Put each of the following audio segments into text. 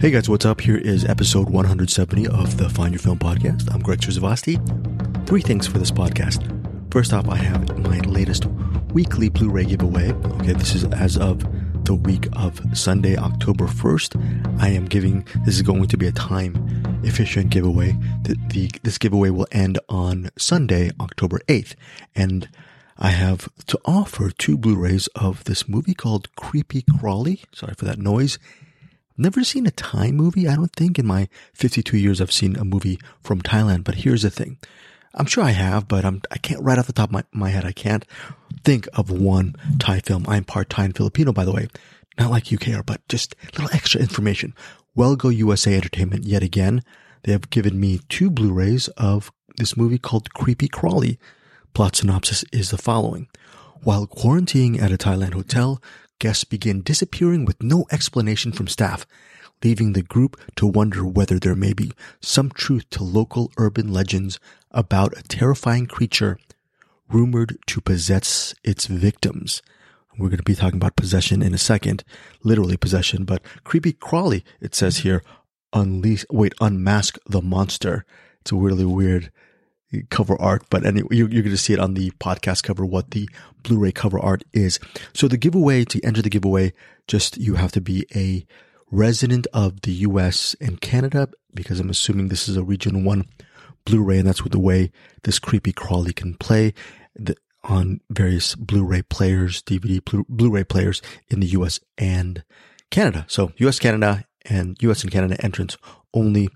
Hey guys, what's up? Here is episode 170 of the Find Your Film podcast. I'm Greg Srisavasdi. Three things for this podcast. First off, I have my latest weekly Blu-ray giveaway. Okay, this is as of the week of Sunday, October 1st. I am giving, this is going to be a time efficient giveaway. The, the, this giveaway will end on Sunday, October 8th. And I have to offer two Blu-rays of this movie called Creepy Crawly. Sorry for that noise never seen a Thai movie. I don't think in my 52 years I've seen a movie from Thailand. But here's the thing. I'm sure I have, but I'm, I can't right off the top of my, my head. I can't think of one Thai film. I'm part Thai and Filipino, by the way. Not like UK but just a little extra information. Well Go USA Entertainment yet again. They have given me two Blu-rays of this movie called Creepy Crawly. Plot synopsis is the following. While quarantining at a Thailand hotel, guests begin disappearing with no explanation from staff, leaving the group to wonder whether there may be some truth to local urban legends about a terrifying creature rumored to possess its victims. We're going to be talking about possession in a second, literally possession, but creepy crawly, it says here, unleash, wait, unmask the monster. It's a really weird cover art, but anyway, you're, you're going to see it on the podcast cover, what the Blu-ray cover art is. So the giveaway, to enter the giveaway, just you have to be a resident of the US and Canada, because I'm assuming this is a region one Blu-ray, and that's what the way this creepy crawly can play the, on various Blu-ray players, DVD Blu- ray players in the US and Canada. So US, Canada, and US and Canada entrance only.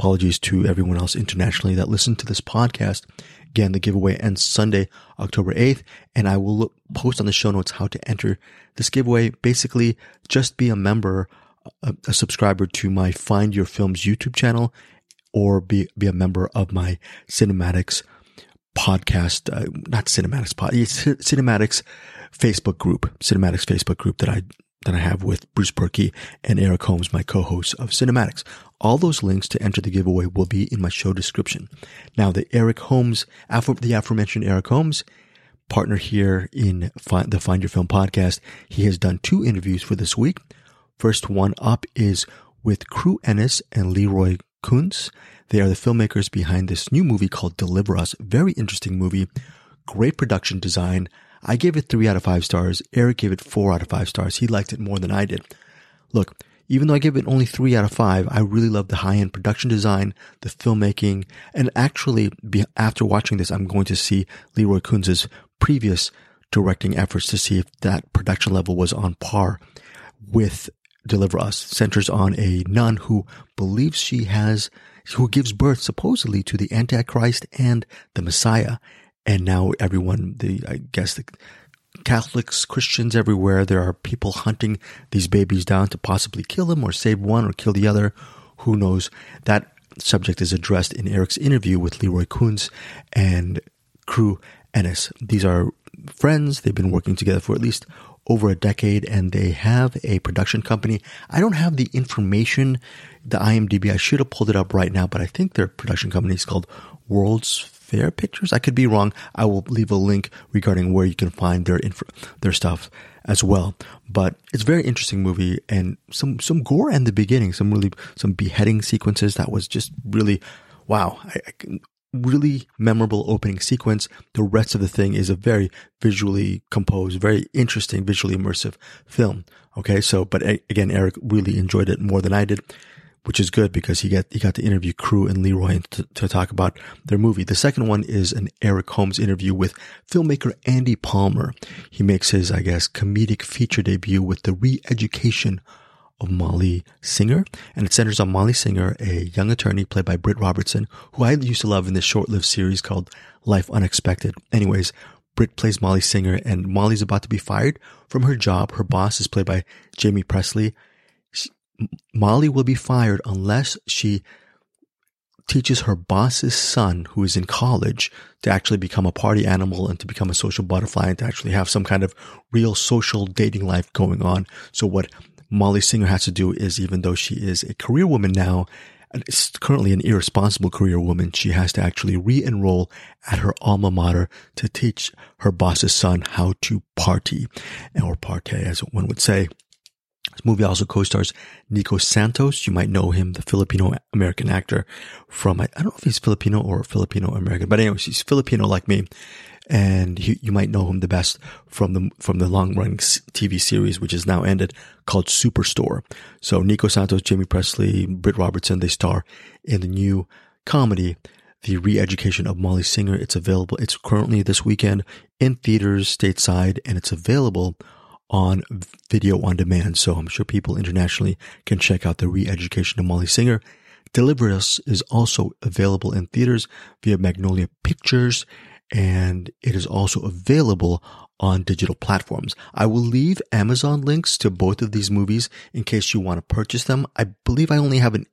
Apologies to everyone else internationally that listened to this podcast. Again, the giveaway ends Sunday, October 8th, and I will look, post on the show notes how to enter this giveaway. Basically, just be a member, a, a subscriber to my Find Your Films YouTube channel, or be, be a member of my CinemAddicts podcast, uh, not CinemAddicts pod, CinemAddicts Facebook group, CinemAddicts Facebook group that I that I have with Bruce Purkey and Eric Holmes, my co-hosts of CinemAddicts. All those links to enter the giveaway will be in my show description. Now, the Eric Holmes, the aforementioned Eric Holmes, partner here in the Find Your Film podcast, he has done two interviews for this week. First one up is with Cru Ennis and Leroy Kuntz. They are the filmmakers behind this new movie called Deliver Us. Very interesting movie. Great production design. I gave it three out of five stars. Eric gave it four out of five stars. He liked it more than I did. Look, even though I give it only three out of five, I really love the high end production design, the filmmaking, and actually, after watching this, I'm going to see Lee Roy Kunz's previous directing efforts to see if that production level was on par with Deliver Us. Centers on a nun who believes she has, who gives birth supposedly to the Antichrist and the Messiah. And now everyone, the, I guess the Catholics, Christians everywhere. There are people hunting these babies down to possibly kill them or save one or kill the other. Who knows? That subject is addressed in Eric's interview with Lee Roy Kunz and Cru Ennis. These are friends. They've been working together for at least over a decade and they have a production company. I don't have the information, the IMDb. I should have pulled it up right now, but I think their production company is called World's Fair Pictures. I could be wrong. I will leave a link regarding where you can find their info, their stuff as well. But it's a very interesting movie and some some gore in the beginning, some really some beheading sequences that was just really wow. I, I, really memorable opening sequence. The rest of the thing is a very visually composed, very interesting, visually immersive film. Okay. So, but again, Eric really enjoyed it more than I did which is good because he got he got to interview Cru and Leroy to, to talk about their movie. The second one is an Eric Holmes interview with filmmaker Andy Palmer. He makes his, I guess, comedic feature debut with the re-education of Molly Singer, and it centers on Molly Singer, a young attorney played by Britt Robertson, who I used to love in this short-lived series called Life Unexpected. Anyways, Britt plays Molly Singer, and Molly's about to be fired from her job. Her boss is played by Jaime Pressly, Molly will be fired unless she teaches her boss's son, who is in college, to actually become a party animal and to become a social butterfly and to actually have some kind of real social dating life going on. So what Molly Singer has to do is, even though she is a career woman now, and is currently an irresponsible career woman, she has to actually re-enroll at her alma mater to teach her boss's son how to party or partay, as one would say. This movie also co-stars Nico Santos. You might know him, the Filipino American actor from, I, don't know if he's Filipino or Filipino American, but anyways, he's Filipino like me. And he, you might know him the best from the, from the long running TV series, which is now ended called Superstore. So Nico Santos, Jaime Pressly, Britt Robertson, they star in the new comedy the re-education of Molly Singer. It's available. It's currently this weekend in theaters stateside and it's available on video on demand. So I'm sure people internationally can check out the re-education of Molly Singer. Deliver Us is also available in theaters via Magnolia Pictures and it is also available on digital platforms. I will leave Amazon links to both of these movies in case you want to purchase them. I believe I only have an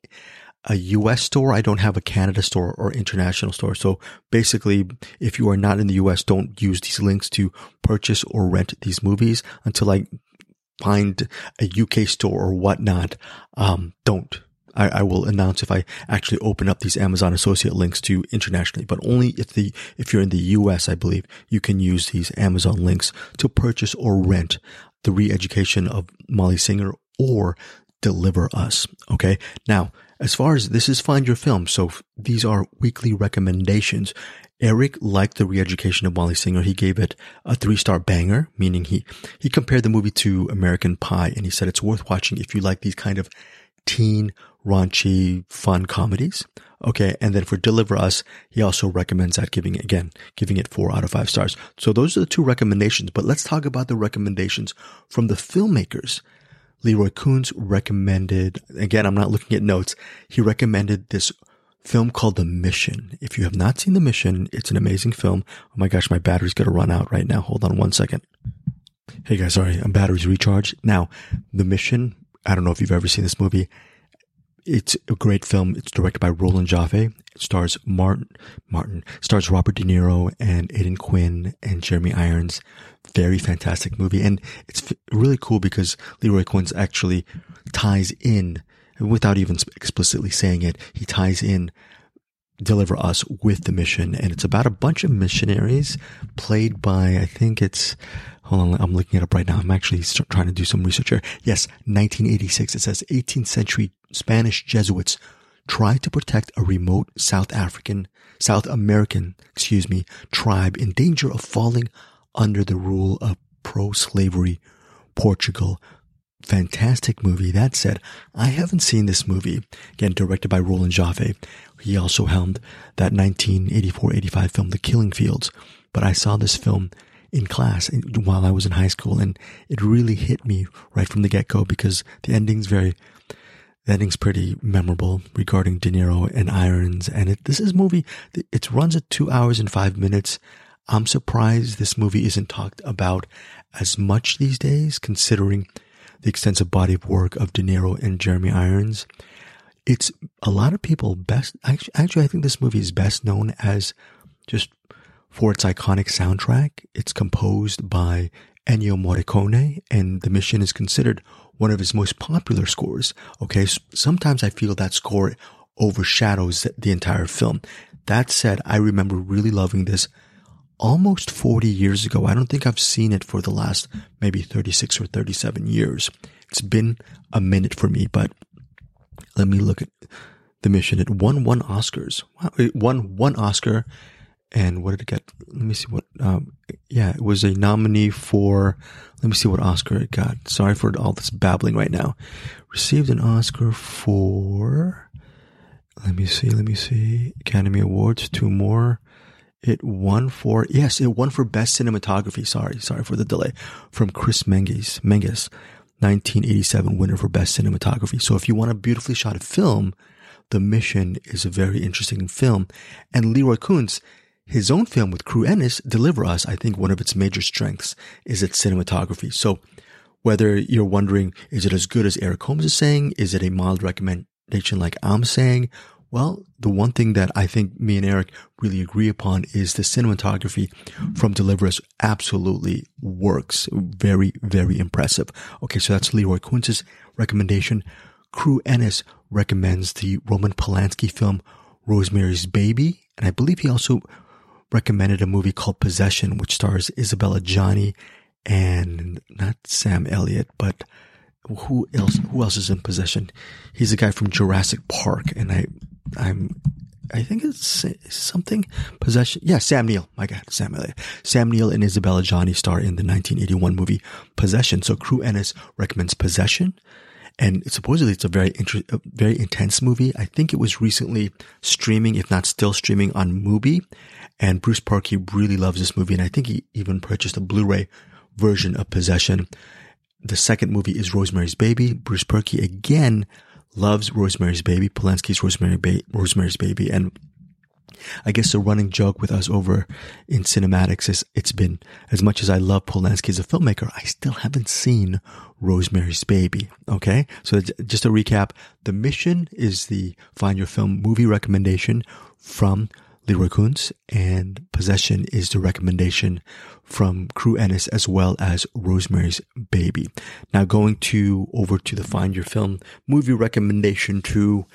a US store. I don't have a Canada store or international store. So basically, if you are not in the US, don't use these links to purchase or rent these movies until I find a UK store or whatnot. Um, don't. I, I, will announce if I actually open up these Amazon associate links to internationally, but only if the, if you're in the US, I believe you can use these Amazon links to purchase or rent the re-education of Molly Singer or deliver us. Okay. Now, as far as this is Find Your Film, so these are weekly recommendations. Eric liked the re-education of Molly Singer. He gave it a three-star banger, meaning he, he compared the movie to American Pie and he said it's worth watching if you like these kind of teen, raunchy, fun comedies. Okay. And then for Deliver Us, he also recommends that giving, again, giving it four out of five stars. So those are the two recommendations, but let's talk about the recommendations from the filmmakers Lee Roy Kunz recommended, again, I'm not looking at notes. He recommended this film called The Mission. If you have not seen The Mission, it's an amazing film. Oh my gosh, my battery's going to run out right now. Hold on one second. Hey guys, sorry, I'm battery's recharged. Now, The Mission, I don't know if you've ever seen this movie. It's a great film. It's directed by Roland Joffe. It stars Martin, Martin, stars Robert De Niro and Aidan Quinn and Jeremy Irons. Very fantastic movie. And it's really cool because Lee Roy Kunz actually ties in, without even explicitly saying it, he ties in Deliver Us with the mission. And it's about a bunch of missionaries played by, I think it's, hold on, I'm looking it up right now. I'm actually trying to do some research here. Yes, 1986. It says 18th century Spanish Jesuits tried to protect a remote South African, South American, excuse me, tribe in danger of falling under the rule of pro-slavery Portugal. Fantastic movie. That said, I haven't seen this movie. Again, directed by Roland Joffe. He also helmed that 1984-85 film, The Killing Fields. But I saw this film in class while I was in high school and it really hit me right from the get-go because the ending's very the ending's pretty memorable regarding De Niro and Irons. And it, this is movie, it runs at two hours and five minutes. I'm surprised this movie isn't talked about as much these days, considering the extensive body of work of De Niro and Jeremy Irons. It's a lot of people best, actually, actually I think this movie is best known as just for its iconic soundtrack. It's composed by Ennio Morricone and the mission is considered one of his most popular scores. Okay. Sometimes I feel that score overshadows the entire film. That said, I remember really loving this almost 40 years ago. I don't think I've seen it for the last maybe 36 or 37 years. It's been a minute for me, but let me look at the mission. It won one Oscars. It won one Oscar and what did it get? Let me see what. Um, yeah, it was a nominee for. Let me see what Oscar it got. Sorry for all this babbling right now. Received an Oscar for. Let me see. Let me see. Academy Awards. Two more. It won for yes, it won for best cinematography. Sorry, sorry for the delay. From Chris Menges, Menges, 1987 winner for best cinematography. So if you want a beautifully shot film, The Mission is a very interesting film. And Lee Roy Kunz his own film with Cru Ennis, Deliver Us, I think one of its major strengths is its cinematography. So whether you're wondering, is it as good as Eric Holmes is saying? Is it a mild recommendation like I'm saying? Well, the one thing that I think me and Eric really agree upon is the cinematography from Deliver Us absolutely works. Very, very impressive. Okay, so that's Lee Roy Kunz' recommendation. Cru Ennis recommends the Roman Polanski film Rosemary's Baby. And I believe he also recommended a movie called Possession, which stars Isabelle Adjani and not Sam Elliott, but who else? Who else is in possession? He's a guy from Jurassic Park, and I, I'm, I think it's something possession. Yeah, Sam Neill. My God, Sam Neill. Sam Neill and Isabelle Adjani star in the 1981 movie Possession. So Cru Ennis recommends Possession, and supposedly it's a very inter- a very intense movie. I think it was recently streaming, if not still streaming on Mubi. And Bruce Purkey really loves this movie, and I think he even purchased a Blu-ray version of Possession. The second movie is Rosemary's Baby. Bruce Purkey again loves Rosemary's Baby, Polanski's Rosemary ba- Rosemary's Baby, and I guess the running joke with us over in CinemAddicts is it's been as much as I love Polanski as a filmmaker, I still haven't seen Rosemary's Baby. Okay. So just a recap. The mission is the find your film movie recommendation from Lee Roy Kunz and Possession is the recommendation from Cru Ennis as well as Rosemary's Baby. Now going to over to the Find Your Film movie recommendation to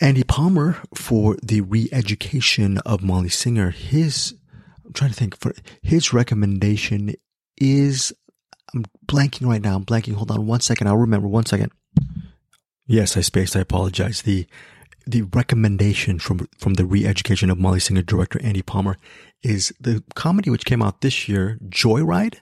Andy Palmer for the re-education of Molly Singer. His, I'm trying to think for his recommendation is, I'm blanking right now. I'm blanking. Hold on one second. I'll remember one second. Yes, I spaced. I apologize. The the recommendation from from the re-education of Molly Singer director Andy Palmer is the comedy which came out this year, Joyride.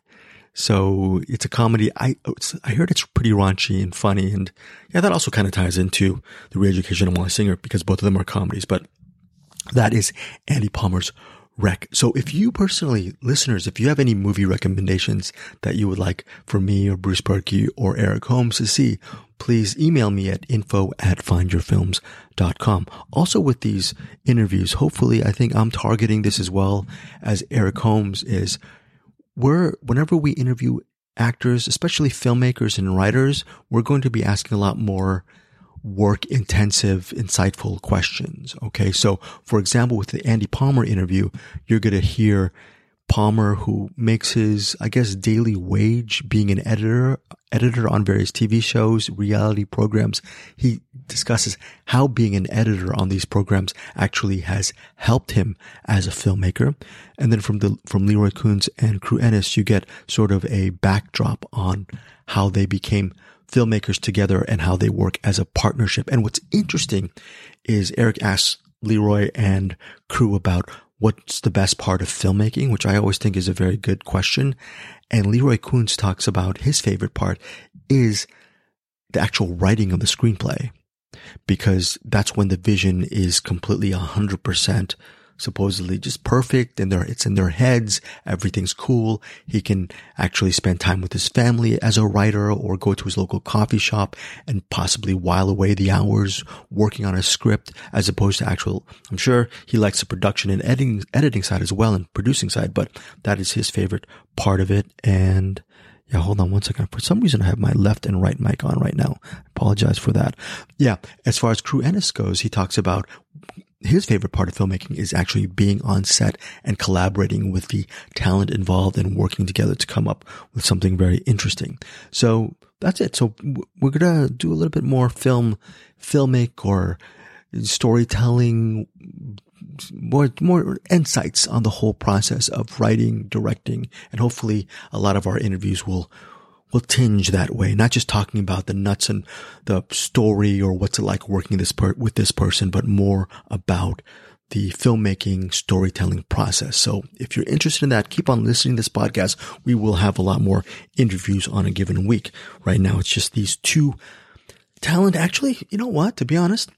So it's a comedy. I I heard it's pretty raunchy and funny, and yeah, that also kind of ties into the re-education of Molly Singer because both of them are comedies. But that is Andy Palmer's rec. So if you personally, listeners, if you have any movie recommendations that you would like for me or Bruce Purkey or Eric Holmes to see, please email me at info at findyourfilms.com. Also with these interviews, hopefully I think I'm targeting this as well as Eric Holmes is we're, whenever we interview actors, especially filmmakers and writers, we're going to be asking a lot more work intensive, insightful questions. Okay. So for example, with the Andy Palmer interview, you're going to hear Palmer, who makes his, I guess, daily wage being an editor, editor on various TV shows, reality programs. He discusses how being an editor on these programs actually has helped him as a filmmaker. And then from the, from Lee Roy Kunz and Cru Ennis, you get sort of a backdrop on how they became filmmakers together and how they work as a partnership. And what's interesting is Eric asks Leroy and Cru about what's the best part of filmmaking, which I always think is a very good question. And Lee Roy Kunz talks about his favorite part is the actual writing of the screenplay because that's when the vision is completely 100% supposedly just perfect and it's in their heads. Everything's cool. He can actually spend time with his family as a writer or go to his local coffee shop and possibly while away the hours working on a script as opposed to actual, I'm sure he likes the production and editing, editing side as well and producing side, but that is his favorite part of it. And yeah, hold on one second. For some reason, I have my left and right mic on right now. I apologize for that. Yeah. As far as Cru Ennis goes, he talks about his favorite part of filmmaking is actually being on set and collaborating with the talent involved and working together to come up with something very interesting. So that's it. So we're going to do a little bit more film, filmic or storytelling, more, more insights on the whole process of writing, directing, and hopefully a lot of our interviews will will tinge that way, not just talking about the nuts and the story or what's it like working this per- with this person, but more about the filmmaking storytelling process. So if you're interested in that, keep on listening to this podcast. We will have a lot more interviews on a given week. Right now, it's just these two talent. Actually, you know what? To be honest,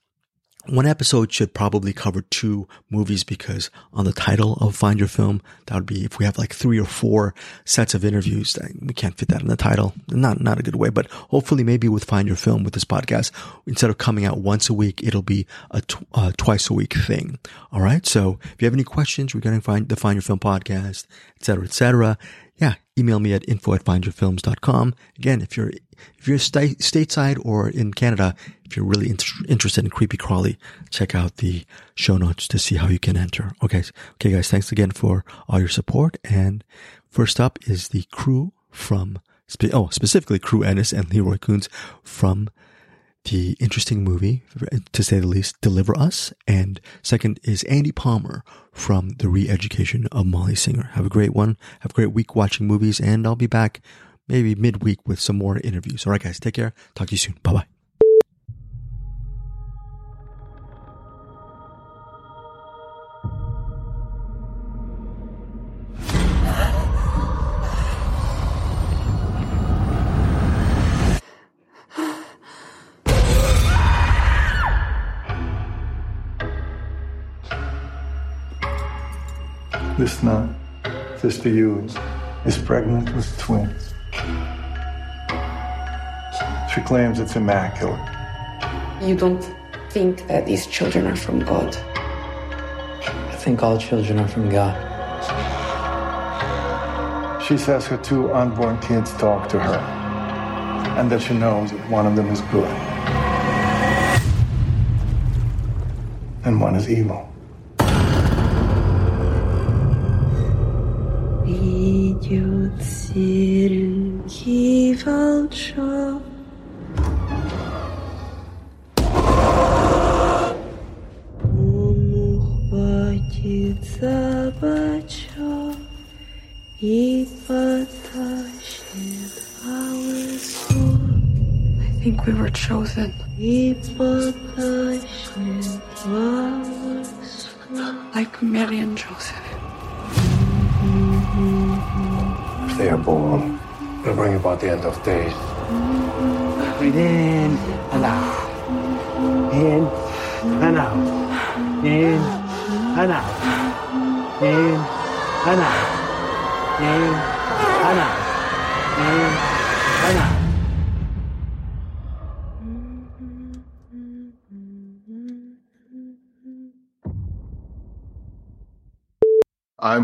one episode should probably cover two movies because on the title of Find Your Film, that would be if we have like three or four sets of interviews, we can't fit that in the title. Not, not a good way, but hopefully maybe with Find Your Film with this podcast, instead of coming out once a week, it'll be a tw- uh, twice a week thing. All right. So if you have any questions regarding find, the Find Your Film podcast, et cetera, et cetera, yeah, email me at info at findyourfilms.com. Again, if you're, if you're st- stateside or in Canada, if you're really inter- interested in creepy crawly, check out the show notes to see how you can enter. Okay. Okay, guys. Thanks again for all your support. And first up is the crew from, oh, specifically Cru Ennis and Lee Roy Kunz from the interesting movie, eh, to say the least, Deliver Us. And second is Andy Palmer from The Re-Education of Molly Singer. Have a great one. Have a great week watching movies and I'll be back maybe midweek with some more interviews. All right, guys, take care. Talk to you soon. Bye bye. Nun, Sister Hughes, is pregnant with twins. She claims it's immaculate. You don't think that these children are from God? I think all children are from God. She says her two unborn kids talk to her, and that she knows that one of them is good, and one is evil. Идет серенький волчок. ухватит за бочок и потащит по лесу. I think we were chosen. И потащит по лесу. Like Mary and Joseph. If they are born, it'll bring about the end of days. Breathe in and out. In and out. In and out. I'm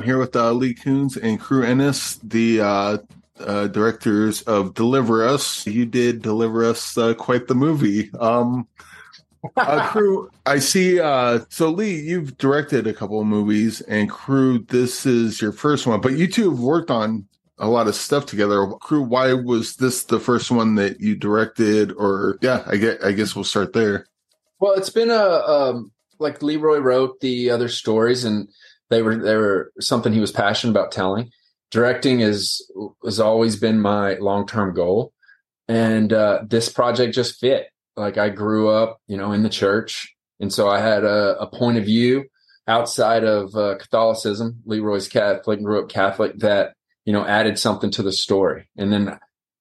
here with uh, Lee Kunz and Cru Ennis, the uh, uh, directors of Deliver Us. You did deliver us uh, quite the movie. Um, uh, Cru, I see. Uh, so, Lee, you've directed a couple of movies, and Cru, this is your first one, but you two have worked on a lot of stuff together. Cru, why was this the first one that you directed? Or, yeah, I get. I guess we'll start there. Well, it's been a um, like Leroy wrote the other stories, and they were they were something he was passionate about telling. Directing is has always been my long term goal, and uh, this project just fit. Like I grew up, you know, in the church, and so I had a, a point of view outside of uh, Catholicism. Leroy's Catholic, grew up Catholic. That you know added something to the story, and then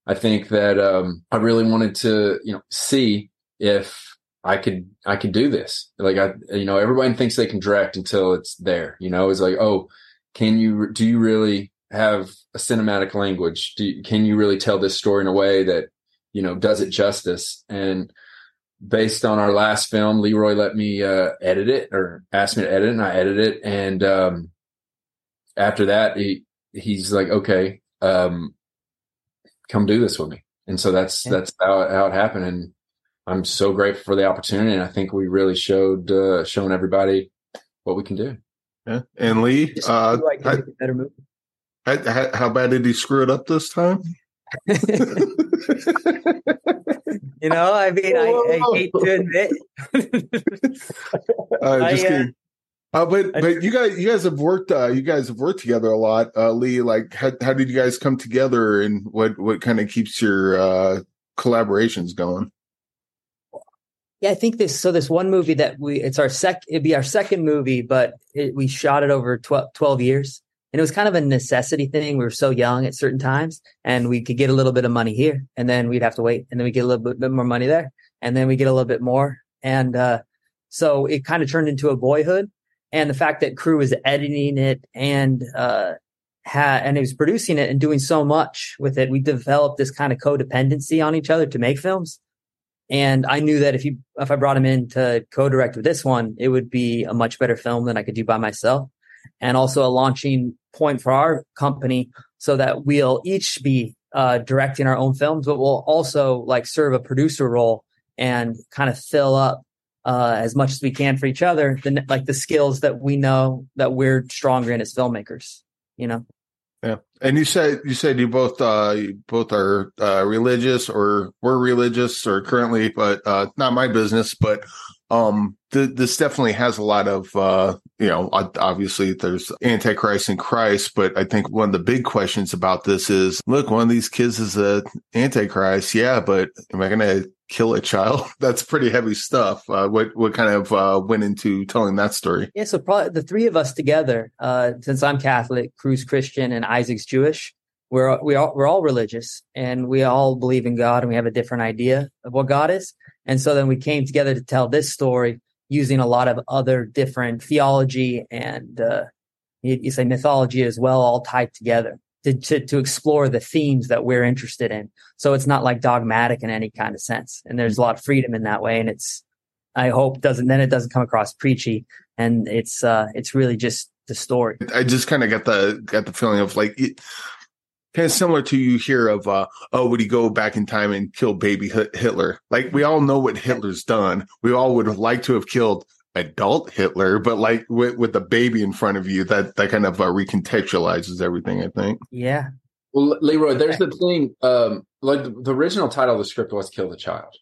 I think that um, I really wanted to, you know, see if I could I could do this. Like I you know everybody thinks they can direct until it's there. You know, it's like oh, can you do you really have a cinematic language? Do you, can you really tell this story in a way that you know does it justice? And based on our last film, Leroy let me uh, edit it or asked me to edit it, and I edited it. And um, after that, he he's like, okay, um, come do this with me. And so that's yeah. that's how how it happened. And I'm so grateful for the opportunity, and I think we really showed uh, shown everybody what we can do. Yeah, and Lee, uh, like how, better movie. How, how, bad did he screw it up this time? you know, I mean, I, I hate to admit. uh, just kidding. Uh, but but you guys you guys have worked uh, you guys have worked together a lot, uh, Lee. Like how how did you guys come together, and what what kind of keeps your uh, collaborations going? Yeah, I think this. So this one movie that we, it's our sec, it'd be our second movie, but it, we shot it over 12, 12, years, and it was kind of a necessity thing. We were so young at certain times, and we could get a little bit of money here, and then we'd have to wait, and then we get a little bit, bit more money there, and then we get a little bit more, and uh, so it kind of turned into a boyhood. And the fact that Cru was editing it and uh, had and he was producing it and doing so much with it, we developed this kind of codependency on each other to make films and I knew that if you, if I brought him in to co-direct with this one, it would be a much better film than I could do by myself. And also a launching point for our company so that we'll each be uh, directing our own films, but we'll also like serve a producer role and kind of fill up uh, as much as we can for each other, the, like the skills that we know that we're stronger in as filmmakers, you know? Yeah, and you said you said you both uh you both are uh, religious or were religious or currently, but uh, not my business. But um, th- this definitely has a lot of, uh, you know, obviously there's Antichrist and Christ, but I think one of the big questions about this is, look, one of these kids is a Antichrist. Yeah, but am I to kill a child? That's pretty heavy stuff. Uh, what, what kind of, uh, went into telling that story? Yeah. So probably the three of us together, uh, since I'm Catholic, Cru's Christian and Isaac's Jewish, we're, we all, we're all religious and we all believe in God and we have a different idea of what God is. And so then we came together to tell this story using a lot of other different theology and uh, you, say mythology as well, all tied together to, to, to explore the themes that we're interested in. So it's not like dogmatic in any kind of sense, and there's a lot of freedom in that way. And it's I hope doesn't then it doesn't come across preachy, and it's uh, it's really just the story. I just kind of got the got the feeling of like. It, kind of similar to you hear of uh oh would he go back in time and kill baby hitler? Like we all know what hitler's done. We all would have liked to have killed adult hitler but like with, with the baby in front of you that that kind of uh, recontextualizes everything i think. Yeah. Well leroy there's the thing um like the original title of the script was kill the child.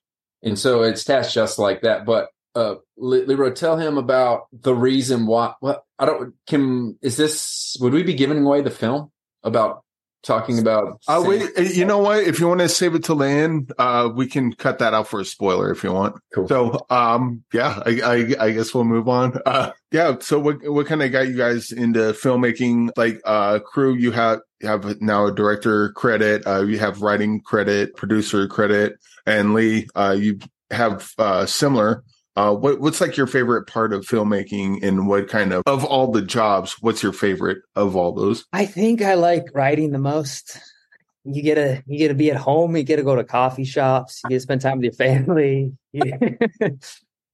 And so it's tasked just like that but uh leroy tell him about the reason why what i don't can is this would we be giving away the film about talking about. Uh, wait, you know what? If you want to save it till the end, uh, we can cut that out for a spoiler if you want. Cool. So, um, yeah, I, I, I guess we'll move on. Uh, yeah. So what, what kind of got you guys into filmmaking? Like, uh, Cru, you have, you have now a director credit, uh, you have writing credit, producer credit, and Lee, uh, you have, uh, similar. Uh, what, what's like your favorite part of filmmaking and what kind of, of all the jobs, what's your favorite of all those? I think I like writing the most. You get to, you get to be at home. You get to go to coffee shops. You get to spend time with your family.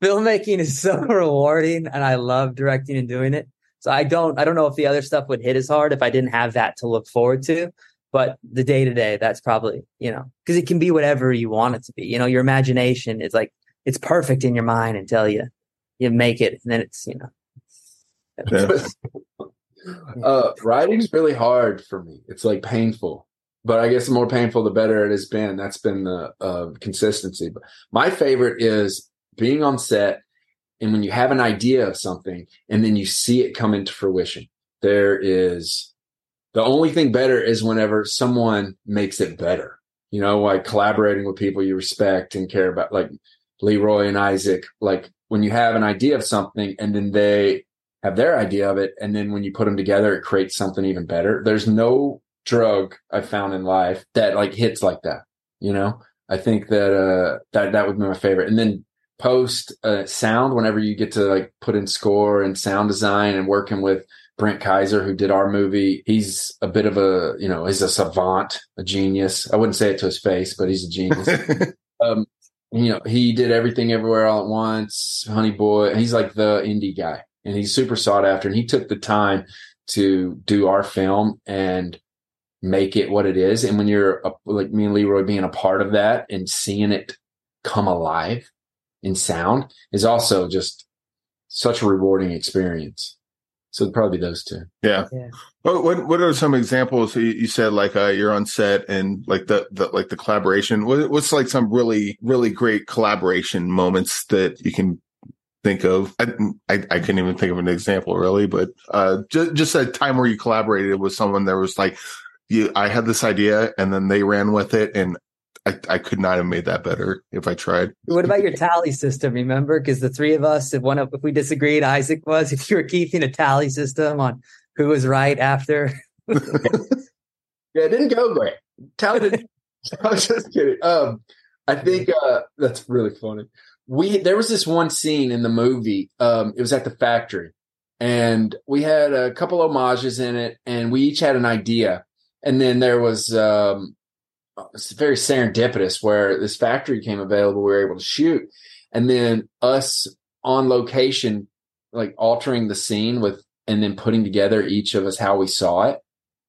Filmmaking is so rewarding and I love directing and doing it. So I don't, I don't know if the other stuff would hit as hard if I didn't have that to look forward to. But the day to day, that's probably, you know, because it can be whatever you want it to be. You know, your imagination is like it's perfect in your mind until you you make it, and then it's you know. uh, writing's really hard for me. It's like painful, but I guess the more painful, the better it has been. That's been the uh, consistency. But my favorite is being on set, and when you have an idea of something, and then you see it come into fruition. There is the only thing better is whenever someone makes it better. You know, like collaborating with people you respect and care about, like Leroy and Isaac, like when you have an idea of something and then they have their idea of it, and then when you put them together, it creates something even better. There's no drug I found in life that like hits like that. You know, I think that uh that that would be my favorite. And then post uh, sound, whenever you get to like put in score and sound design and working with Brent Kiser, who did our movie, he's a bit of a, you know, he's a savant, a genius. I wouldn't say it to his face, but he's a genius. um, you know, he did everything everywhere all at once. Honey Boy, he's like the indie guy, and he's super sought after. And he took the time to do our film and make it what it is. And when you're a, like me and Leroy being a part of that and seeing it come alive in sound is also just such a rewarding experience. So probably those two. Yeah. yeah. What what are some examples? You said like uh, you're on set and like the, the like the collaboration. What, what's like some really really great collaboration moments that you can think of? I, I, I couldn't even think of an example really, but uh, just just a time where you collaborated with someone that was like you. I had this idea and then they ran with it and I, I could not have made that better if I tried. What about your tally system? Remember, because the three of us, if one of if we disagreed, Isaac was. If you were keeping a tally system on who was right after. yeah, it didn't go great. Tally didn't. I was just kidding. Um, I think uh, that's really funny. We there was this one scene in the movie. Um, it was at the factory, and we had a couple homages in it, and we each had an idea. And then there was um, it's very serendipitous where this factory came available. We were able to shoot, and then us on location, like altering the scene with, and then putting together each of us how we saw it,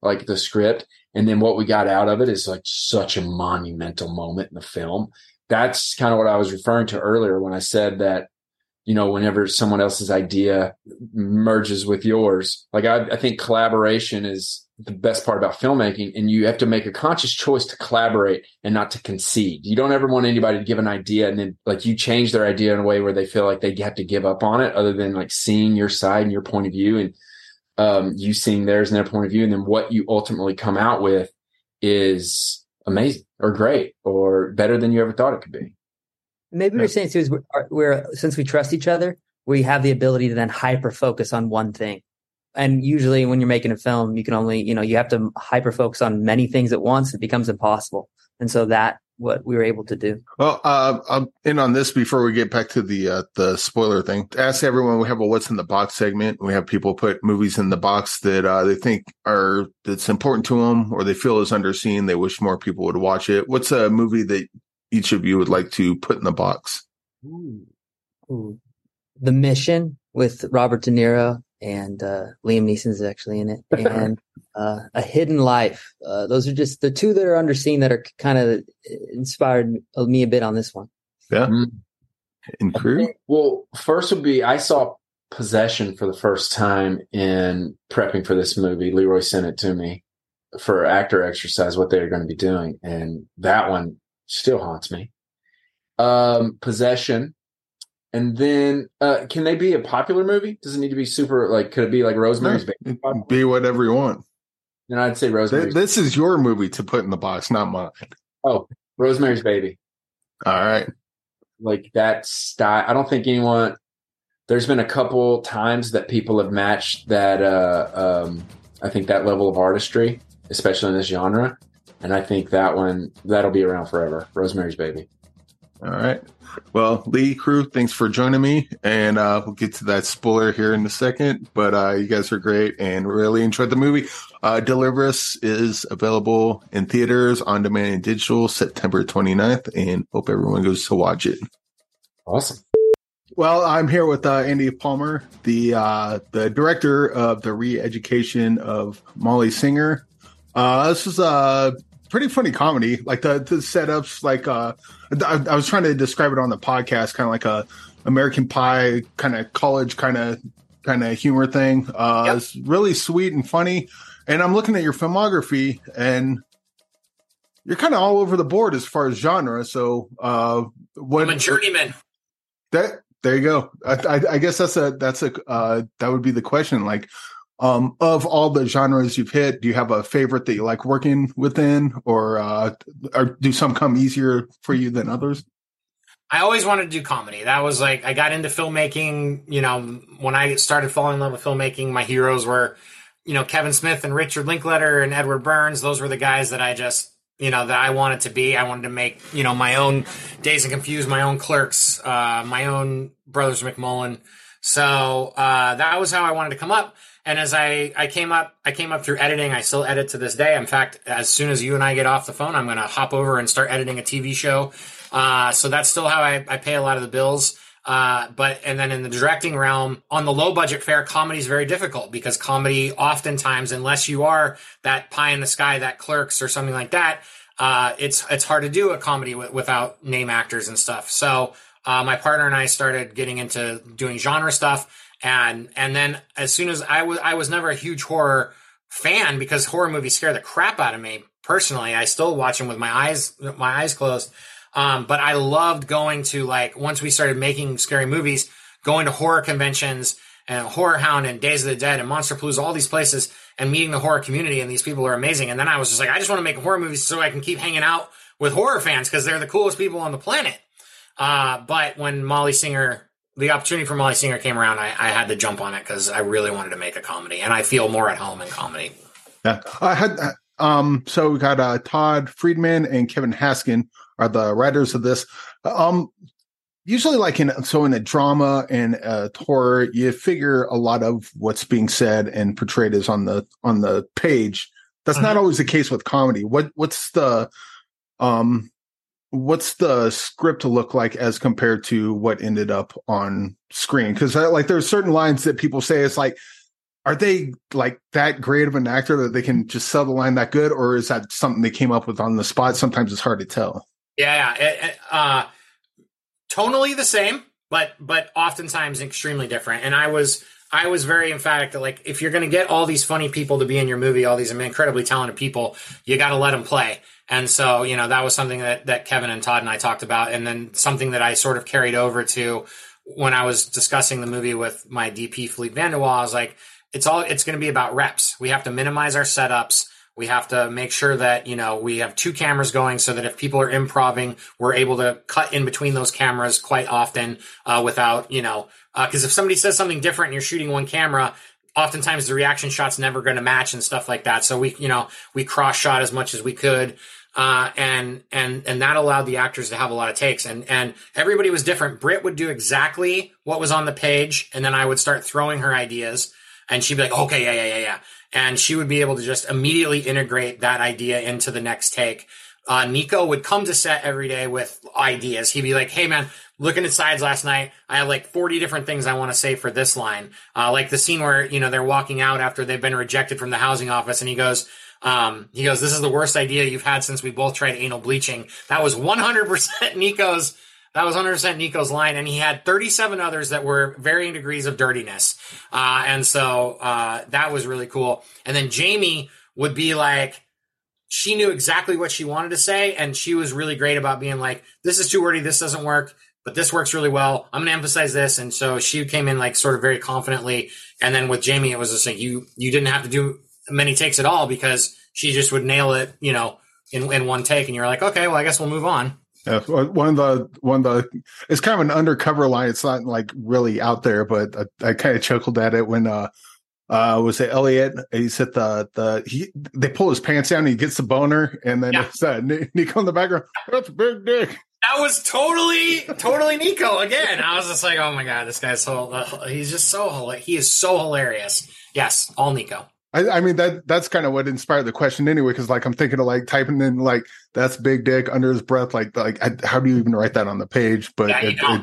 like the script, and then what we got out of it is like such a monumental moment in the film. That's kind of what I was referring to earlier when I said that you know, whenever someone else's idea merges with yours. Like I, I, think collaboration is the best part about filmmaking. And you have to make a conscious choice to collaborate and not to concede. You don't ever want anybody to give an idea and then like you change their idea in a way where they feel like they have to give up on it other than like seeing your side and your point of view and um, you seeing theirs and their point of view. And then what you ultimately come out with is amazing or great or better than you ever thought it could be. Maybe we're saying too is we're, we're since we trust each other, we have the ability to then hyper focus on one thing. And usually when you're making a film, you can only, you know, you have to hyper focus on many things at once. It becomes impossible. And so that what we were able to do. Well, uh, I'm in on this before we get back to the uh, the spoiler thing. Ask everyone, we have a "What's in the Box" segment. We have people put movies in the box that uh, they think are that's important to them, or they feel is underseen. They wish more people would watch it. What's a movie that each of you would like to put in the box? Ooh. Ooh. The Mission with Robert De Niro and uh, Liam Neeson is actually in it, and uh, A Hidden Life. Uh, those are just the two that are underseen that are kind of inspired me a bit on this one. Yeah. Mm-hmm. In Cru? Well, first would be I saw Possession for the first time in prepping for this movie. Leroy sent it to me for actor exercise, what they were going to be doing, and that one still haunts me. Um, Possession and then, uh, can they be a popular movie? Does it need to be super? Like, could it be like Rosemary's Baby? Be whatever you want. Then I'd say Rosemary's. This is your movie to put in the box, not mine. Oh, Rosemary's Baby. All right. Like that style. I don't think anyone. There's been a couple times that people have matched that. Uh, um, I think that level of artistry, especially in this genre, and I think that one that'll be around forever. Rosemary's Baby. All right. Well, Lee Cru, thanks for joining me, and uh, we'll get to that spoiler here in a second. But uh, you guys are great, and really enjoyed the movie. Uh, Deliver Us is available in theaters, on demand, and digital, September 29th, and hope everyone goes to watch it. Awesome. Well, I'm here with uh, Andy Palmer, the uh, the director of the re-education of Molly Singer. Uh, this is a pretty funny comedy. Like the, the setups, like uh, I, I, was trying to describe it on the podcast, kind of like a American Pie kind of college kind of kind of humor thing. Uh, yep. It's really sweet and funny. And I'm looking at your filmography, and you're kind of all over the board as far as genre. So, uh, what? I'm a journeyman. That there you go. I, I, I guess that's a that's a uh, that would be the question. Like, um, of all the genres you've hit, do you have a favorite that you like working within, or, uh, or do some come easier for you than others? I always wanted to do comedy. That was like I got into filmmaking. You know, when I started falling in love with filmmaking, my heroes were, you know, Kevin Smith and Richard Linklater and Edward Burns. Those were the guys that I just, you know, that I wanted to be. I wanted to make, you know, my own Dazed and Confused, my own Clerks, uh, my own Brothers McMullen. So uh, that was how I wanted to come up. And as I, I came up, I came up through editing. I still edit to this day. In fact, as soon as you and I get off the phone, I'm going to hop over and start editing a TV show. Uh, so that's still how I, I, pay a lot of the bills. Uh, but, and then in the directing realm, on the low budget fare, comedy is very difficult because comedy oftentimes, unless you are that pie in the sky, that clerks or something like that, uh, it's, it's hard to do a comedy w- without name actors and stuff. So, uh, my partner and I started getting into doing genre stuff and and then as soon as I was I was never a huge horror fan because horror movies scare the crap out of me personally. I still watch them with my eyes my eyes closed. Um, but I loved going to like once we started making scary movies, going to horror conventions and Horror Hound and Days of the Dead and Monsterpalooza, all these places, and meeting the horror community. And these people are amazing. And then I was just like, I just want to make horror movies so I can keep hanging out with horror fans because they're the coolest people on the planet. Uh, but when Molly Singer the opportunity for Molly Singer came around, I, I had to jump on it because I really wanted to make a comedy, and I feel more at home in comedy. Yeah, I had. Um, so we got uh, Todd Friedman and Kevin Haskin are the writers of this. Um, usually, like in so in a drama and a horror, you figure a lot of what's being said and portrayed is on the on the page. That's not mm-hmm. always the case with comedy. What what's the um what's the script look like as compared to what ended up on screen? Because like there's certain lines that people say it's like are they like that great of an actor that they can just sell the line that good or is that something they came up with on the spot? Sometimes it's hard to tell. Yeah, yeah. uh, tonally the same but but oftentimes extremely different. And i was I was very emphatic that like if you're going to get all these funny people to be in your movie, all these incredibly talented people, you got to let them play. And so, you know, that was something that that Kevin and Todd and I talked about, and then something that I sort of carried over to when I was discussing the movie with my DP Philippe Vanderwall. I was like, it's all it's going to be about reps. We have to minimize our setups. We have to make sure that, you know, we have two cameras going so that if people are improving, we're able to cut in between those cameras quite often uh, without, you know, because uh, if somebody says something different and you're shooting one camera, oftentimes the reaction shot's never going to match and stuff like that. So we, you know, we cross shot as much as we could. Uh, and, and, and that allowed the actors to have a lot of takes and, and everybody was different. Britt would do exactly what was on the page. And then I would start throwing her ideas and she'd be like, okay, yeah, yeah, yeah, yeah. And she would be able to just immediately integrate that idea into the next take. Uh, Nico would come to set every day with ideas. He'd be like, Hey man, looking at sides last night. I have like 40 different things I want to say for this line. Uh, like the scene where, you know, they're walking out after they've been rejected from the housing office and he goes, um, he goes, this is the worst idea you've had since we both tried anal bleaching. That was 100% Nico's, that was 100% Nico's line. And he had 37 others that were varying degrees of dirtiness. Uh, and so, uh, that was really cool. And then Jaime would be like, she knew exactly what she wanted to say. And she was really great about being like, this is too wordy. This doesn't work but this works really well. I'm going to emphasize this. And so she came in like sort of very confidently. And then with Jaime, it was just like you, you didn't have to do many takes at all because she just would nail it, you know, in, in one take. And you're like, okay, well, I guess we'll move on. Yeah, one of the one of the it's kind of an undercover line. It's not like really out there, but I, I kind of chuckled at it when uh uh was it Elliot? He's at the the he they pull his pants down and he gets the boner and then yeah. it's uh, Nico in the background. That's a big dick that was totally, totally Nico again. I was just like, oh my god, this guy's so uh, he's just so he is so hilarious. Yes, all Nico. I, I mean that that's kind of what inspired the question anyway, because like I'm thinking of like typing in like that's big dick under his breath, like like I, how do you even write that on the page? But yeah, it, it,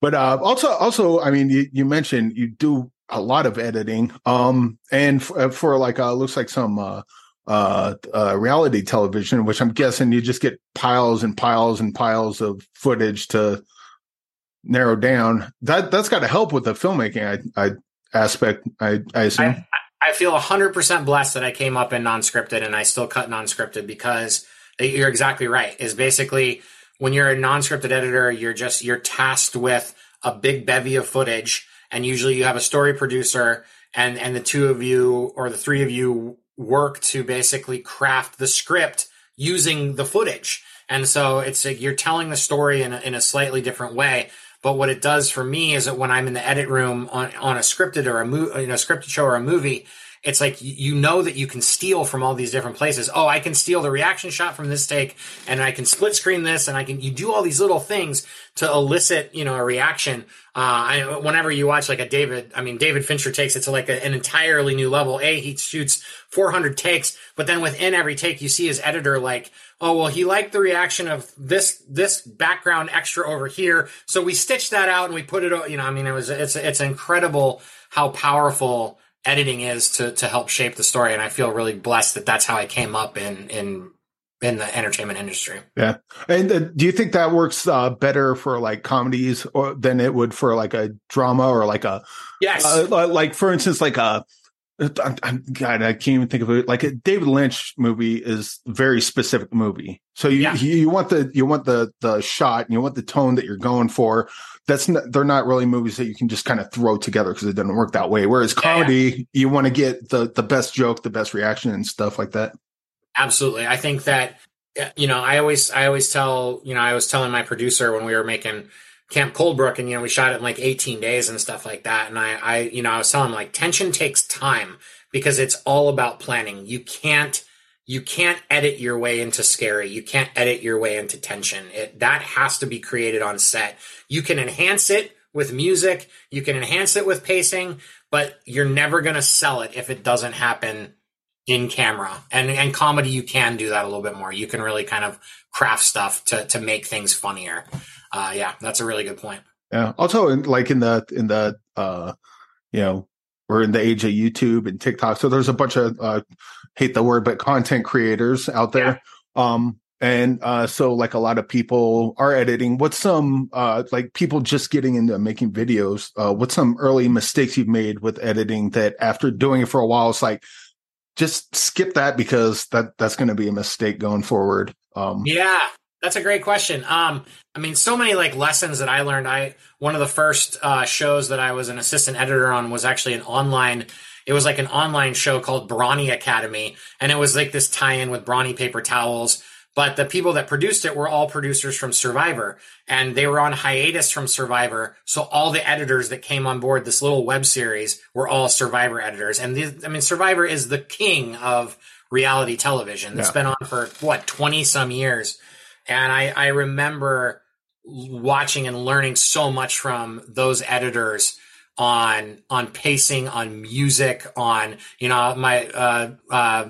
but uh, also also I mean you, you mentioned you do a lot of editing, um, and for, for like uh, looks like some uh uh, uh, reality television, which I'm guessing you just get piles and piles and piles of footage to narrow down. That that's got to help with the filmmaking I, I aspect. I, I assume. I, I feel hundred percent blessed that I came up in non-scripted and I still cut non-scripted because you're exactly right. Is basically when you're a non-scripted editor, you're just you're tasked with a big bevy of footage, and usually you have a story producer and and the two of you or the three of you work to basically craft the script using the footage. And so it's like you're telling the story in a, in a slightly different way. But what it does for me is that when I'm in the edit room on, on a scripted or a movie, you know, scripted show or a movie, it's like you know that you can steal from all these different places. Oh, I can steal the reaction shot from this take and I can split screen this and I can, you do all these little things to elicit, you know, a reaction. Uh, I, whenever you watch like a David, I mean, David Fincher takes it to like a, an entirely new level. A, he shoots 400 takes, but then within every take, you see his editor like, oh, well, he liked the reaction of this, this background extra over here. So we stitched that out and we put it, you know, I mean, it was, it's, it's incredible how powerful editing is to, to help shape the story. And I feel really blessed that that's how I came up in, in, in the entertainment industry. Yeah. And uh, do you think that works uh, better for like comedies or than it would for like a drama or like a yes, uh, like for instance, like a I'm, I'm, God, I can't even think of it. Like a David Lynch movie is very specific movie. So you, yeah. you, you want the you want the the shot and you want the tone that you're going for. That's not, they're not really movies that you can just kind of throw together because it doesn't work that way. Whereas comedy, yeah. you want to get the the best joke, the best reaction, and stuff like that. Absolutely. I think that you know, I always I always tell, you know, I was telling my producer when we were making Camp Cold Brook and you know, we shot it in like 18 days and stuff like that and I I you know, I was telling like tension takes time because it's all about planning. You can't you can't edit your way into scary. You can't edit your way into tension. It that has to be created on set. You can enhance it with music, you can enhance it with pacing, but you're never going to sell it if it doesn't happen in camera and and comedy you can do that a little bit more you can really kind of craft stuff to to make things funnier uh yeah that's a really good point yeah also in, like in the in the uh you know we're in the age of youtube and tiktok so there's a bunch of uh hate the word but content creators out there yeah. um and uh, so like a lot of people are editing. What's some uh, like people just getting into making videos? Uh, what's some early mistakes you've made with editing that after doing it for a while, it's like just skip that because that that's going to be a mistake going forward. Um, yeah, that's a great question. Um, I mean, so many like lessons that I learned. I one of the first uh, shows that I was an assistant editor on was actually an online. It was like an online show called Brawny Academy, and it was like this tie-in with Brawny paper towels but the people that produced it were all producers from Survivor and they were on hiatus from Survivor. So all the editors that came on board this little web series were all Survivor editors. And I mean, Survivor is the king of reality television. It's yeah. been on for what, 20 some years. And I, I remember watching and learning so much from those editors on on pacing, on music, on you know my uh, uh,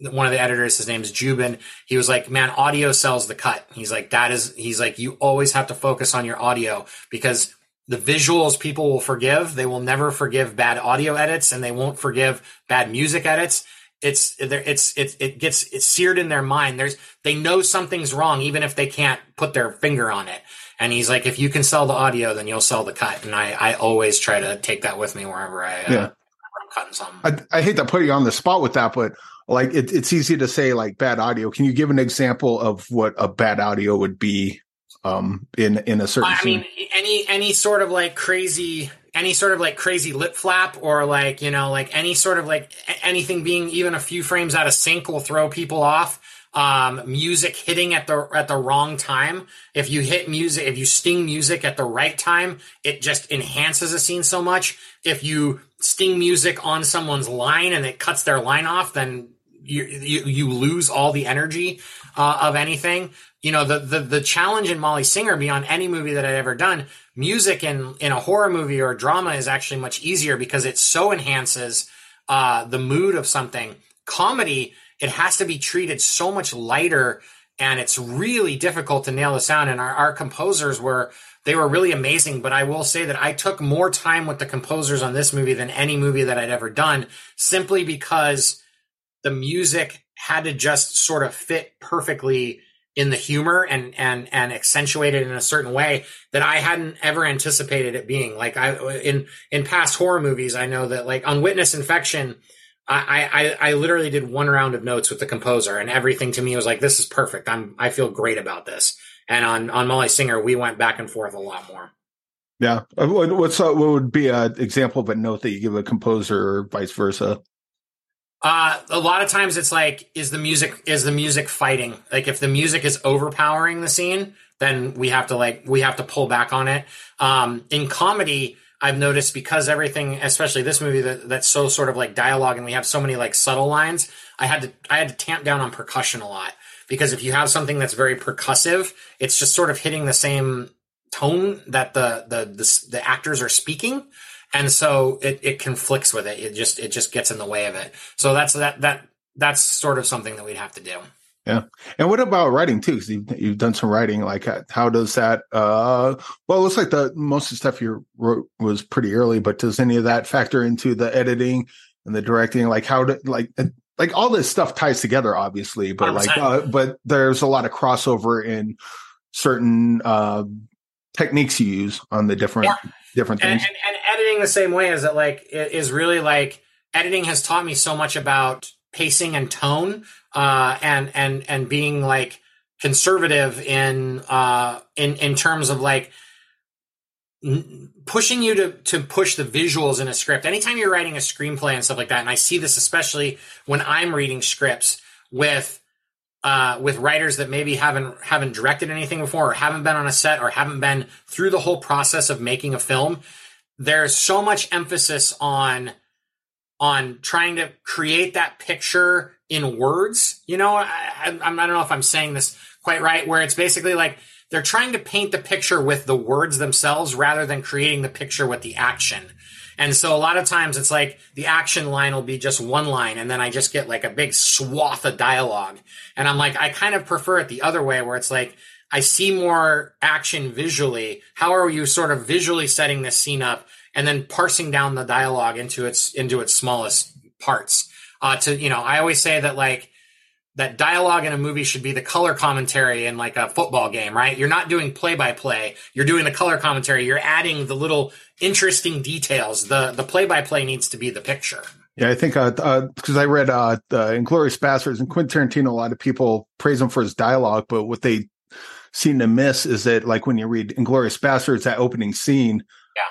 one of the editors, his name's Jubin. He was like, "Man, audio sells the cut." He's like, "That is," he's like, "You always have to focus on your audio because." The visuals people will forgive. They will never forgive bad audio edits and they won't forgive bad music edits it's it's it's it gets it's seared in their mind there's they know something's wrong even if they can't put their finger on it and he's like, if you can sell the audio, then you'll sell the cut. And I, I always try to take that with me wherever I, uh, yeah. I'm cutting something. I, I hate to put you on the spot with that, but like it, it's easy to say like bad audio. Can you give an example of what a bad audio would be um in in a certain I scene? mean any any sort of like crazy any sort of like crazy lip flap or like you know like any sort of like anything being even a few frames out of sync will throw people off um, music hitting at the at the wrong time. If you hit music, if you sting music at the right time, it just enhances a scene so much. If you sting music on someone's line and it cuts their line off, then you you, lose all the energy uh, of anything. You know the, the the challenge in Molly Singer beyond any movie that I've ever done. Music in in a horror movie or drama is actually much easier because it so enhances uh, the mood of something. Comedy it has to be treated so much lighter and it's really difficult to nail the sound and our, our composers were they were really amazing but i will say that i took more time with the composers on this movie than any movie that i'd ever done simply because the music had to just sort of fit perfectly in the humor and and and accentuate it in a certain way that I hadn't ever anticipated it being. Like I in in past horror movies, I know that like on Witness Infection, I, I, I literally did one round of notes with the composer and everything to me was like, this is perfect. I'm, I feel great about this. And on, on Molly Singer, we went back and forth a lot more. Yeah. Uh, what's, uh, what would be an example of a note that you give a composer or vice versa? Uh, a lot of times it's like, is the music, is the music fighting? Like if the music is overpowering the scene, then we have to like, we have to pull back on it. Um, in comedy, I've noticed because everything, especially this movie that, that's so sort of like dialogue and we have so many like subtle lines, I had to I had to tamp down on percussion a lot. Because if you have something that's very percussive, it's just sort of hitting the same tone that the the the, the actors are speaking. And so it, it conflicts with it. It just it just gets in the way of it. So that's that that that's sort of something that we'd have to do. Yeah. And what about writing too? Because you've, you've done some writing. Like, uh, how does that? uh Well, it looks like the most of the stuff you wrote was pretty early, but does any of that factor into the editing and the directing? Like, how do like like all this stuff ties together, obviously, but like, uh, but there's a lot of crossover in certain uh techniques you use on the different yeah. different things. And, and, and the same way is that like is really like editing has taught me so much about pacing and tone uh, and and and being like conservative in uh, in in terms of like n- pushing you to to push the visuals in a script. Anytime you're writing a screenplay and stuff like that, and I see this especially when I'm reading scripts with uh, with writers that maybe haven't haven't directed anything before, or haven't been on a set, or haven't been through the whole process of making a film. There's so much emphasis on on trying to create that picture in words. You know, I, I, I, don't know if I'm saying this quite right, where it's basically like they're trying to paint the picture with the words themselves rather than creating the picture with the action. And so a lot of times it's like the action line will be just one line and then I just get like a big swath of dialogue. And I'm like, I kind of prefer it the other way where it's like, I see more action visually. How are you sort of visually setting this scene up and then parsing down the dialogue into its into its smallest parts? uh, to you know i always say that like that dialogue in a movie should be the color commentary in like a football game, right? You're not doing play by play. You're doing the color commentary. You're adding the little interesting details. The the play by play needs to be the picture. Yeah, I think because uh, uh, I read uh, uh, Inglourious Basterds and Quentin Tarantino, a lot of people praise him for his dialogue, but what they seem to miss is that, like when you read Inglourious Basterds, that opening scene. Yeah,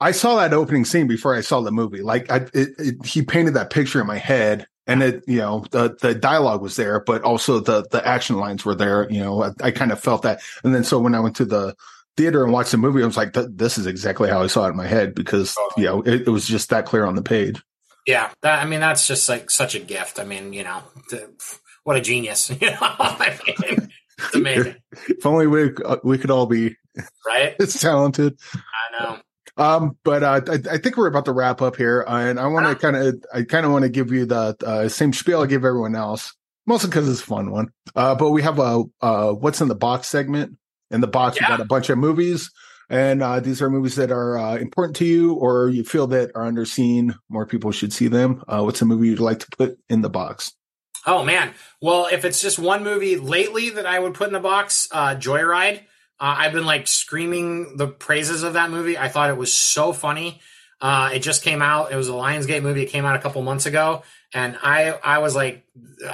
I saw that opening scene before I saw the movie. Like, I, it, it, he painted that picture in my head, and it you know the the dialogue was there but also the the action lines were there you know i, I kind of felt that. And then so when i went to the theater and watched the movie i was like this is exactly how i saw it in my head because you know it, it was just that clear on the page. Yeah that, i mean that's just like such a gift. I mean you know the, what a genius. You know I mean, it's amazing if only we uh, we could all be right it's talented i know um, but uh, I, I, think we're about to wrap up here, uh, and I want to kind of, I kind of want to give you the uh, same spiel I give everyone else, mostly because it's a fun one. Uh, but we have a uh, what's in the box segment. In the box, yeah. we got a bunch of movies, and uh, these are movies that are important to you, or you feel that are underseen. More people should see them. what's a movie you'd like to put in the box? Oh man, well, if it's just one movie lately that I would put in the box, Joyride. Uh, I've been like screaming the praises of that movie. I thought it was so funny. Uh, it just came out. It was a Lionsgate movie. It came out a couple months ago, and I I was like,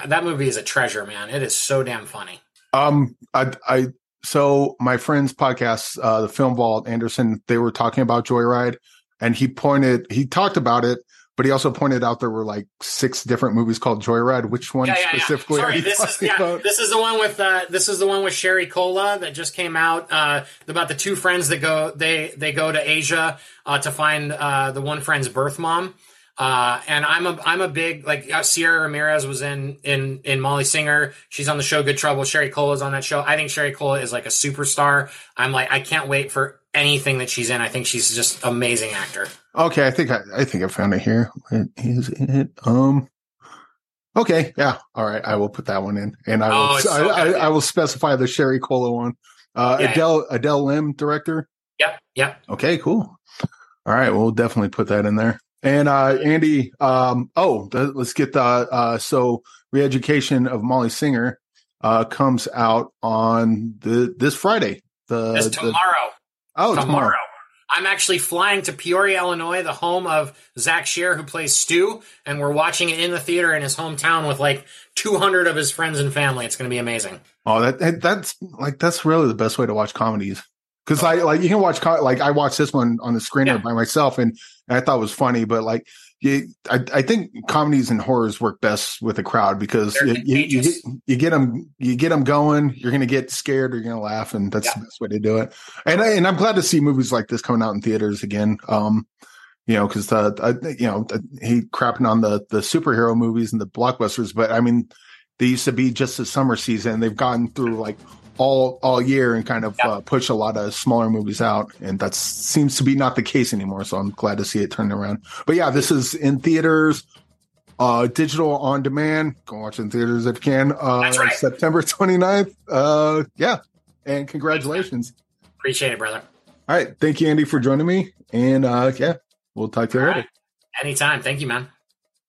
that movie is a treasure, man. It is so damn funny. Um, I I so my friend's podcast, uh, the Film Vault, Anderson, they were talking about Joyride, and he pointed, he talked about it, but he also pointed out there were like six different movies called Joyride. Which one yeah, yeah, specifically? Yeah. Sorry, this is yeah, this is the one with uh, this is the one with Sherry Cola that just came out uh, about the two friends that go they they go to Asia uh, to find uh, the one friend's birth mom. Uh, and I'm a I'm a big like uh, Sierra Ramirez was in in in Molly Singer. She's on the show Good Trouble. Sherry Cola's on that show. I think Sherry Cola is like a superstar. I'm like I can't wait for anything that she's in. I think she's just amazing actor. Okay, I think I, I think I found it here. Where is it? Um. Okay, yeah. All right, I will put that one in, and I will. Oh, so I, I, I, will specify the Sherry Cola one. Uh, yeah, Adele. Adele Lim, director. Yep. Yep. Okay. Cool. All right, we'll definitely put that in there. And uh, Andy, um, oh, th- let's get the uh, so reeducation of Molly Singer uh, comes out on the this Friday. The, this tomorrow. Oh, tomorrow. tomorrow. I'm actually flying to Peoria, Illinois, the home of Zach Shear, who plays Stu, and we're watching it in the theater in his hometown with like 200 of his friends and family. It's going to be amazing. Oh, that that's like that's really the best way to watch comedies because I like you can watch like I watched this one on the screener yeah. by myself and, and I thought it was funny, but like you, I, I think comedies and horrors work best with a crowd because you, you, you, get, you get them you get them going. You're going to get scared. Or you're going to laugh, and that's yeah. the best way to do it. And I, and I'm glad to see movies like this coming out in theaters again. Um, you know, because the you know he crapping on the the superhero movies and the blockbusters, but I mean they used to be just the summer season. They've gotten through like all all year and kind of yeah. uh, push a lot of smaller movies out, and that seems to be not the case anymore. So I'm glad to see it turn around. But yeah, this is in theaters, uh, digital on demand. Go watch in theaters if you can. Uh, That's right. September 29th. Uh, yeah, and congratulations. Appreciate it, brother. All right, thank you, Andy, for joining me, and uh, yeah, we'll talk to you all later. Right. Anytime. Thank you, man.